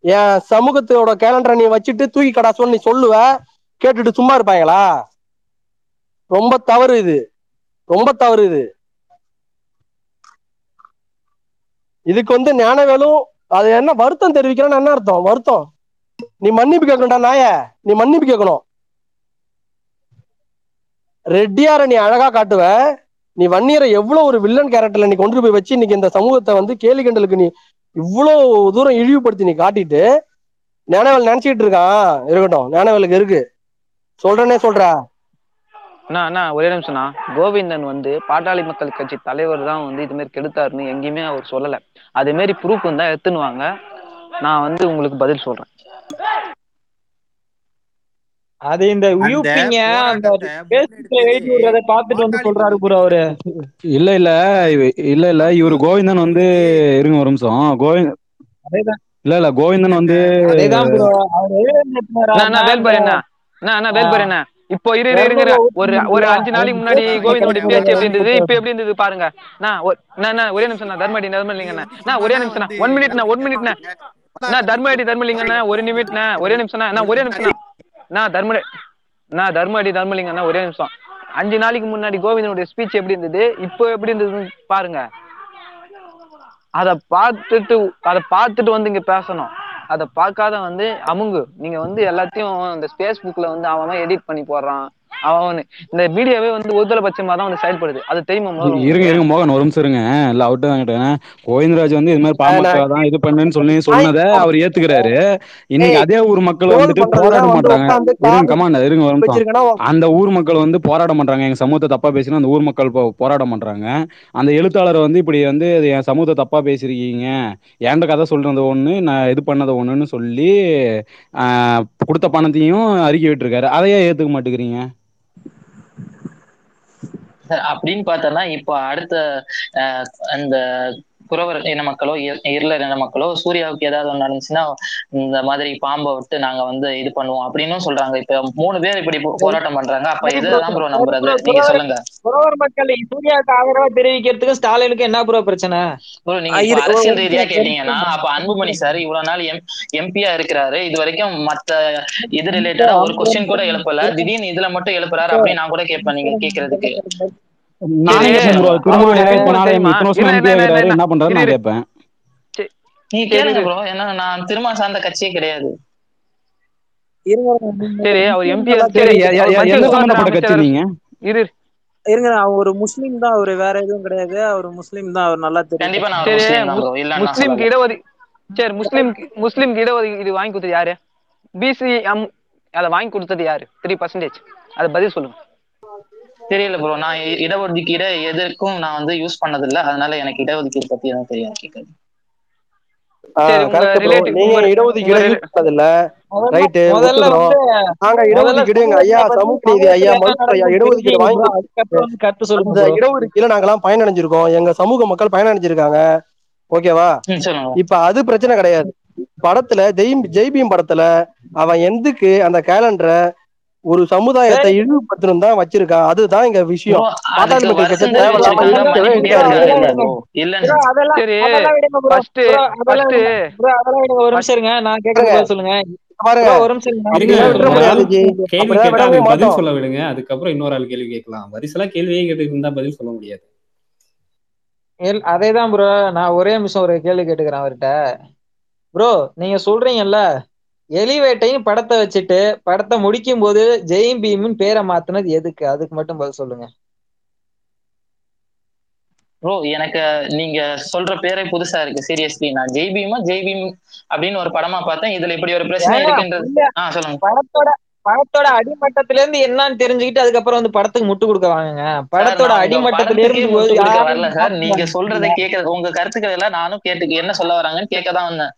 என் சமூகத்தோட கேலண்டரை நீ வச்சுட்டு தூக்கி கடா சொல்லி நீ சொல்லுவ கேட்டுட்டு சும்மா இருப்பாங்களா? ரொம்ப தவறு இது. ரொம்ப தவறு இது. இதுக்கு வந்து ஞானவேலும் அது என்ன வருத்தம் தெரிவிக்கிறேன்னு என்ன அர்த்தம்? வருத்தம். நீ மன்னிப்பு கேட்கணும்டா நாய. நீ மன்னிப்பு கேட்கணும். ரெட்டியார நீ அழகா காட்டுவ. நீ வன்னியரை எவ்வளவு ஒரு வில்லன் கேரக்டர்ல நீ கொண்டு போய் வச்சு இன்னைக்கு இந்த சமூகத்தை வந்து கேலி கண்டலுக்கு நீ இவ்வளவு தூரம் இழிவுபடுத்தி நீ காட்டிட்டு ஞானவேல் நினைச்சிட்டு இருக்கான். இருக்கட்டும் ஞானவேலுக்கு இருக்கு. சொல்றேனே சொல்ற. அண்ணா அண்ணா ஒரே நிமிஷம்ண்ணா கோவிந்தன் வந்து பாட்டாளி மக்கள் கட்சி தலைவர் தான் வந்து இது மாதிரி கெடுத்தாருன்னு எங்கேயுமே அவர் சொல்லல. அதே மாதிரி ப்ரூஃப் வந்தா எடுத்துன்னு வாங்க. நான் வந்து உங்களுக்கு பதில் சொல்றேன். அது இந்த யூபிங்க அந்த பேஸ்புக்ல எழுதி விடுறத பாத்துட்டு வந்து சொல்றாரு ப்ரோ அவரு. இல்ல இல்ல இல்ல இல்ல இவரு கோவிந்தன் வந்து இருங்க ஒரு நிமிஷம். கோவிந்த் அதேதான். இல்ல இல்ல கோவிந்தன் வந்து அதேதான் ப்ரோ அவரு வேல்பாரி என்ன அண்ணா வேல்பாரி என்ன இப்போ இரு இரு, இருங்க இரு. ஒரு ஒரு அஞ்சு நாளைக்கு முன்னாடி கோவிந்தோட பேச்சு எப்படி இருந்தது? இப்ப எப்படி இருந்தது பாருங்க. நான் ஒரு- நான் நான் ஒரே நிமிஷம் நான் தர்மடி தர்மலிங்கண்ணா நான் ஒரே நிமிஷம் ஒன் மினிட்ண்ணா ஒன் மினிட்ண்ணா. நான் தர்மடி தர்மலிங்கண்ணா ஒரு நிமிட்ண்ணா ஒரே நிமிஷம்ண்ணா நான் ஒரே நிமிஷம் நான் தர்மடி நான் தர்மடி தர்மலிங்கண்ணா ஒரே நிமிஷம். அஞ்சு நாளைக்கு முன்னாடி கோவிந்தனுடைய ஸ்பீச் எப்படி இருந்தது? இப்போ எப்படி இருந்ததுன்னு பாருங்க. அத பார்த்துட்டு அத பார்த்துட்டு வந்து இங்க பேசணும். அத பார்க்காத வந்து அமுங்கு. நீங்க வந்து எல்லாத்தையும் அந்த ஃபேஸ்புக்ல வந்து அவன் எடிட் பண்ணி போடுறான். அவன் இந்த மீடியாவே வந்து ஒருதலை பட்சமா தான் வந்து செயல்படுது. அது தெரியுமா இருங்க? இருங்க மோகன் ஒரு நிமிஷம் இருங்க. இல்ல அவர்கிட்ட தான் கேட்டேன். கோவிந்தராஜ் வந்து இது மாதிரி பாமக தான் இது பண்ணுன்னு சொல்லி சொன்னதை அவர் ஏத்துக்கிறாரு. இன்னைக்கு அதே ஊர் மக்கள் வந்துட்டு போராட மாட்டாங்க. இருங்க கமாண்ட இருங்க ஒரு நிமிஷம். அந்த ஊர் மக்கள் வந்து போராட மாட்டாங்க. எங்க சமூகத்தை தப்பா பேசினா அந்த ஊர் மக்கள் போராட மாட்டாங்க. அந்த எழுத்தாளர் வந்து இப்படி வந்து என் சமூகத்தை தப்பா பேசிருக்கீங்க என்கிட்ட கதை சொல்றது ஒண்ணு நான் இது பண்ணது ஒண்ணுன்னு சொல்லி ஆஹ், கொடுத்த பணத்தையும் அறிக்கை விட்டுருக்காரு. அதையே ஏத்துக்க மாட்டேங்கிறீங்க. அப்படின்னு பார்த்தோம்னா இப்போ அடுத்த அந்த குறவர் இன மக்களோ இர- இருளர் இன மக்களோ சூர்யாவுக்கு ஏதாவது ஒண்ணு நடந்துச்சுன்னா இந்த மாதிரி பாம்பை விட்டு நாங்க வந்து இது பண்ணுவோம் அப்படின்னும் சொல்றாங்க. இப்ப மூணு பேர் இப்படி போராட்டம் பண்றாங்க. அப்ப இதுதான் ப்ரோ நம்புறது. நீங்க சொல்லுங்க. புறவர் மக்கள் சூர்யாவுக்கு ஆதரவா தெரிவிக்கிறதுக்கும் ஸ்டாலினுக்கு என்ன ப்ரோ பிரச்சனை? ப்ரோ நீங்க அரசியல் ரீதியா கேட்டீங்கன்னா அப்ப அன்புமணி சார் இவ்வளவு நாள் எம் எம்பியா இருக்கிறாரு. இது வரைக்கும் மத்த இது ரிலேட்டடா ஒரு கொஸ்டின் கூட எழுப்பல. திடீர்னு இதுல மட்டும் எழுப்புறாரு அப்படின்னு நான் கூட கேட்பேன் நீங்க கேக்குறதுக்கு. என்ன பண்றாரு நான். கேட்பேன். கேளுங்க ப்ரோ. ஏன்னா நான் சார்ந்த கட்சியே கிடையாது. சரி அவர் எம்பி இரு. இருங்க அவர் ஒரு முஸ்லீம் தான் அவரு வேற எதுவும் கிடையாது. அவர் முஸ்லீம் தான் அவர் நல்லா தெரியும். கண்டிப்பா நான் முஸ்லீம் தான் ப்ரோ. இல்ல நான் முஸ்லிம்க்கு சொல்லல இடஒதி சரி முஸ்லிம் முஸ்லிம்க்கு இடஒதுக்கீடு வாங்கி கொடுத்தது யாரு? பிசி எம் அதை வாங்கி கொடுத்தது யாரு? த்ரீ பர்சன்டேஜ் அதை பதில் சொல்லுங்க. தெரியல ப்ரோ நான் இடஒதுக்கீடு எதற்கும் நான் வந்து யூஸ் பண்ணது இல்ல அதனால எனக்கு இடஒதுக்கீடு பத்தி எதுவும் தெரியாது. கேட்குது சரி, உங்க கரெக்ட் ப்ரோ relative- நீங்க இடஒதுக்கீடு பண்ணதில்ல. ரைட்டு நாங்க இடஒதுக்கீடு எங்க ஐயா சமூக நீதி ஐயா மருத்துவர் ஐயா இடஒதுக்கீடு வாங்கி நாங்கெல்லாம் பயனடைஞ்சிருக்கோம். எங்க சமூக மக்கள் பயனடைஞ்சிருக்காங்க. ஓகேவா? இப்ப அது பிரச்சனை கிடையாது. படத்துல ஜெய் ஜெய்பீம் படத்துல அவன் எதுக்கு அந்த கேலண்டரை ஒரு சமுதாயத்தை இழிவுபடுத்தணும் தான் வச்சிருக்கான் அதுதான் இங்க விஷயம். நான் பதில் சொல்லுங்க. பதில் சொல்ல விடுங்க. அதுக்கப்புறம் இன்னொரு ஆள் கேள்வி கேட்கலாம். வரிசலா கேள்வியே கேட்டு இருந்தா பதில் சொல்ல முடியாது. எல்- அதேதான் ப்ரோ. நான் ஒரே நிமிஷம் ஒரு கேள்வி கேட்டுக்கிறேன் அவர்கிட்ட. ப்ரோ நீங்க சொல்றீங்கல்ல எலிவேட்டையும் படத்தை வச்சுட்டு படத்தை முடிக்கும் போது ஜெயம் பீமின் பேரை மாத்துனது எதுக்கு? அதுக்கு மட்டும் பதில் சொல்லுங்க. ப்ரோ எனக்கு நீங்க சொல்ற பேரே புதுசா இருக்கு. சீரியஸ்லி நான் ஜெய்பீமா ஜெய்பீம் அப்படின்னு ஒரு படமா பார்த்தேன். இதுல இப்படி ஒரு பிரச்சனை இருக்குன்றது ஆ சொல்லுங்க. படத்தோட படத்தோட அடிமட்டத்துல இருந்து என்னன்னு தெரிஞ்சுக்கிட்டு அதுக்கப்புறம் வந்து படத்துக்கு முட்டு கொடுக்க வாங்குங்க. படத்தோட அடிமட்டத்துல இருந்து வரல சார். நீங்க. சொல்றதை கேட்க உங்க கருத்துக்கள் எல்லாம் நானும் கேட்டு என்ன சொல்ல வராங்கன்னு கேட்க தான் வந்தேன்.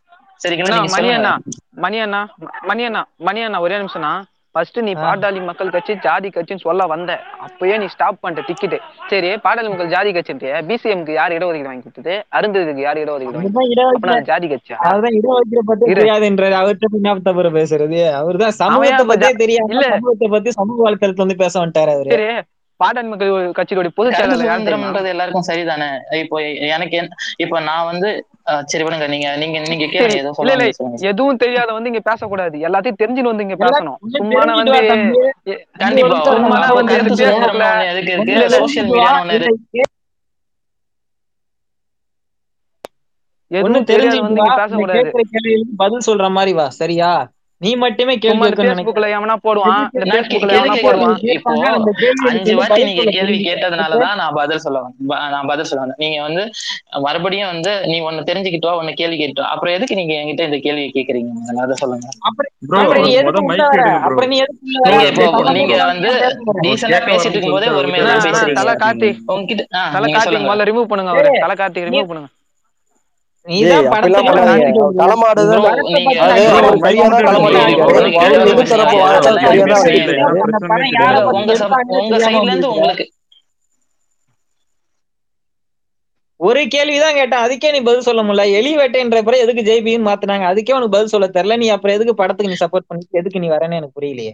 சரிங்களா? மணி அண்ணா மணி அண்ணா மணி அண்ணா மணி அண்ணா ஒரே நிமிஷம்ண்ணா. ஃபர்ஸ்ட் நீ பாட்டாளி மக்கள் கட்சி ஜாதி கட்சின்னு சொல்ல வந்த. அப்பயே நீ ஸ்டாப் பண்ணிட்ட டிக்கெட் சரி பாட்டாளி மக்கள் ஜாதி கட்சின்ட்டு பிசிஎம்க்கு யார் இடஒதுக்கீடு வாங்கி கொடுத்தது? அருந்ததுக்கு யார் இடஒதுக்கீடு வாங்கி ஜாதி கட்சியா? அதுதான் இட வைக்கிற பத்தி இரு. தெரியாதுன்றாரு. அவர்கிட்ட என்ன தவிர பேசுறது. அவர்தான் சமூகத்தை தெரியாம இல்ல. சமூகத்தை பத்தி சமூக வலைத்தளத்துல வந்து பேச வந்துட்டாரு அவரு. சரி பாட்டாளி மக்கள் கட்சியோட பொதுச் செயலாளர் எல்லாருக்கும் சரிதானே? இப்போ எனக்கு என்ன- இப்போ நான் வந்து சரி விடுங்க. நீங்க நீங்க நீங்க கேளுங்க. ஏதோ சொல்லுங்க எதுவும் தெரியாத வந்து இங்க பேசக்கூடாது. எல்லாத்தையும் தெரிஞ்சுன்னு வந்து இங்க பேசணும். சும்மான தெரிஞ்சுட்டு வந்து கண்டிப்பா. அப்போ வந்து எதுக்கு இருக்கு? வா. மீடியான்னு ஒண்ணு இருக்கு எதுவும் தெரிஞ்சுட்டு வந்து இங்க பேசக்கூடாது. பதில் சொல்ற மாதிரி வா. சரியா? நீ மட்டுமே கேள்வி சும்மா இந்த கேட்கணும்னு நினைக்கிற பேஸ்புக்ல எவனா போடுவான்? இந்த எவனா போடுவான்? இப்போ அஞ்சு வாட்டி நீங்க கேள்வி கேட்டதுனாலதான் நான் பதில் சொல்ல நான் பதில் சொல்ல வந்தேன். நீங்க வந்து மறுபடியும் வந்து நீ ஒண்ணு தெரிஞ்சுக்கிட்டோ ஒண்ணு கேள்வி கேட்டோ அப்புறம் எதுக்கு நீங்க என்கிட்ட இந்த கேள்வி கேக்குறீங்க அதை சொல்லுங்க. அப்புறம் நீ நீங்க இப்போ நீங்க வந்து பேசிட்டு இருக்கும்போதே தான் அண்ணா பேசுறீங்க தலை கார்த்தி உங்ககிட்ட தலை சொல்லுங்க. முதல்ல ரிமூவ் பண்ணுங்க அவரு. தலை கார்த்திக் நீ ரிமூவ் பண்ணுங்க. ஒரு கேள்விதான் கேட்டேன். அதுக்கே நீ பதில் சொல்ல முடியல. எலி வேட்டைன்ற பிறகு எதுக்கு ஜெய்பின்னு மாத்துனாங்க? அதுக்கே உனக்கு பதில் சொல்ல தெரியல. நீ அப்புறம் எதுக்கு படத்துக்கு நீ சப்போர்ட் பண்ணி எதுக்கு நீ வரேன்னு எனக்கு புரியலையே.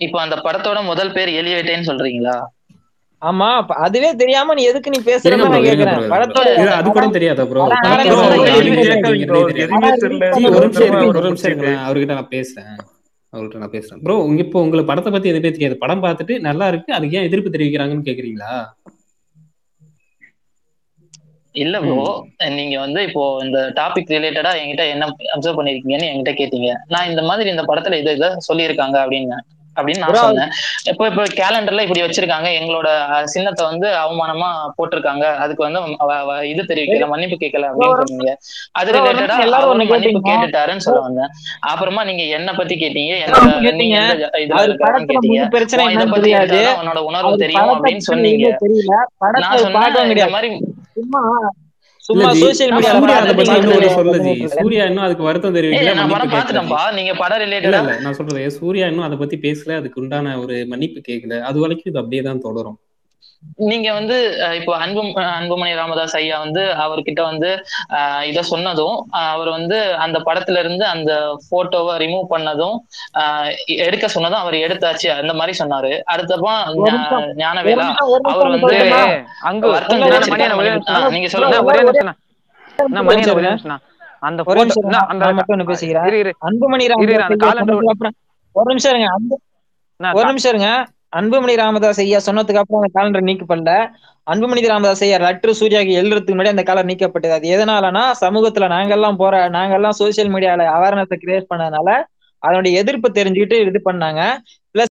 இப்போ அந்த படத்தோட முதல் பேர் எலிவேட்டேன்னு சொல்றீங்களா? ஆமா அப்ப அதுவே தெரியாம நீ எதுக்கு நீ பேசுறன்னு நான் கேக்குறேன். படத்தோட இது அது கூட தெரியாதா. ப்ரோ அவர்கிட்ட நான் பேசுறேன். அவர்கிட்ட நான் பேசுறேன். ப்ரோ உங்க இப்போ உங்களுக்கு படத்தை பத்தி எதுவுமே தெரியாது. படம் பார்த்துட்டு நல்லா இருக்கு அதுக்கு ஏன் எதிர்ப்பு தெரிவிக்கிறாங்கன்னு கேக்குறீங்களா? இல்ல ப்ரோ நீங்க வந்து இப்போ இந்த டாபிக் ரிலேட்டடா என்கிட்ட என்ன அப்சர்வ் பண்ணிருக்கீங்கன்னு என்கிட்ட கேட்டீங்க. நான் இந்த மாதிரி இந்த படத்துல இதை இதை சொல்லியிருக்காங்க அப்படின்னு அப்படின்னு நான் சொன்னேன். இப்போ இப்போ கேலண்டர்ல இப்படி வச்சிருக்காங்க. எங்களோட சின்னத்தை வந்து அவமானமா போட்டிருக்காங்க. அதுக்கு வந்து இது தெரிவிக்கல மன்னிப்பு கேட்கல அப்படின்னு சொன்னீங்க. அது ரிலேட்டடா எல்லாரும் மன்னிப்பு கேட்டுட்டாருன்னு சொல்ல வந்தேன். அப்புறமா நீங்க என்ன பத்தி கேட்டீங்க இதை என்னன்னு பத்தி உன்னோட உணர்வு தெரியும் அப்படின்னு சொன்னீங்க. நான் சொன்னேன் பார்க்கவும் இந்த மாதிரி சும்மா சோசியல் மீடியால சூர்யா படம் அதை பார்த்துட்டு பத்தி பார்த்துட்டு இன்னும் வந்து ஒண்ணு சொல்ல ஜி. வந்து சூர்யா இன்னும் அதுக்கு வருத்தம் தெரிவிக்கல நான் படம் நீங்க படம் ரிலேட்டடா இல்ல நான் சொல்றது சூர்யா இன்னும் அதை பத்தி பேசல அதுக்கு உண்டான ஒரு மன்னிப்பு கேட்கல. அது வரைக்கும் இது அப்படியே தான் தொடரும். நீங்க வந்து இப்போ அன்பு அன்புமணி ராமதாஸ் ஐயா வந்து அவர்கிட்ட வந்து இத சொன்னதும் அவர் வந்து அந்த படத்துல இருந்து அந்த போட்டோவை ரிமூவ் பண்ணதும் எடுக்க சொன்னதும் அவர் எடுத்தாச்சு. அந்த மாதிரி சொன்னாரு. அடுத்தப்போ ஞானவேலா அவர் வந்து அங்கு நீங்க சொல்லுங்க. ஒரே நிமிஷம் அந்த ஒரே போட்டோ நிமிஷம் இருங்க மட்டும் அன்புமணி ராமதாஸ் ஒரு இருங்க. நிமிஷம் இருங்க. அன்புமணி ராமதாஸ் ஐயா சொன்னதுக்கு அப்புறம் அந்த காலண்டர் நீக்கப்படல. அன்புமணி ராமதாஸ் ஐயா லட்டு சூர்யாக்கு எழுதுறதுக்கு முன்னாடி அந்த காலர் நீக்கப்பட்டது. அது எதனாலனா சமூகத்துல நாங்கெல்லாம் போற நாங்கெல்லாம் சோசியல் மீடியால அவேர்னஸ் கிரியேட் பண்ணதுனால அதனுடைய எதிர்ப்பு தெரிஞ்சுக்கிட்டு இது பண்ணாங்க. பிளஸ்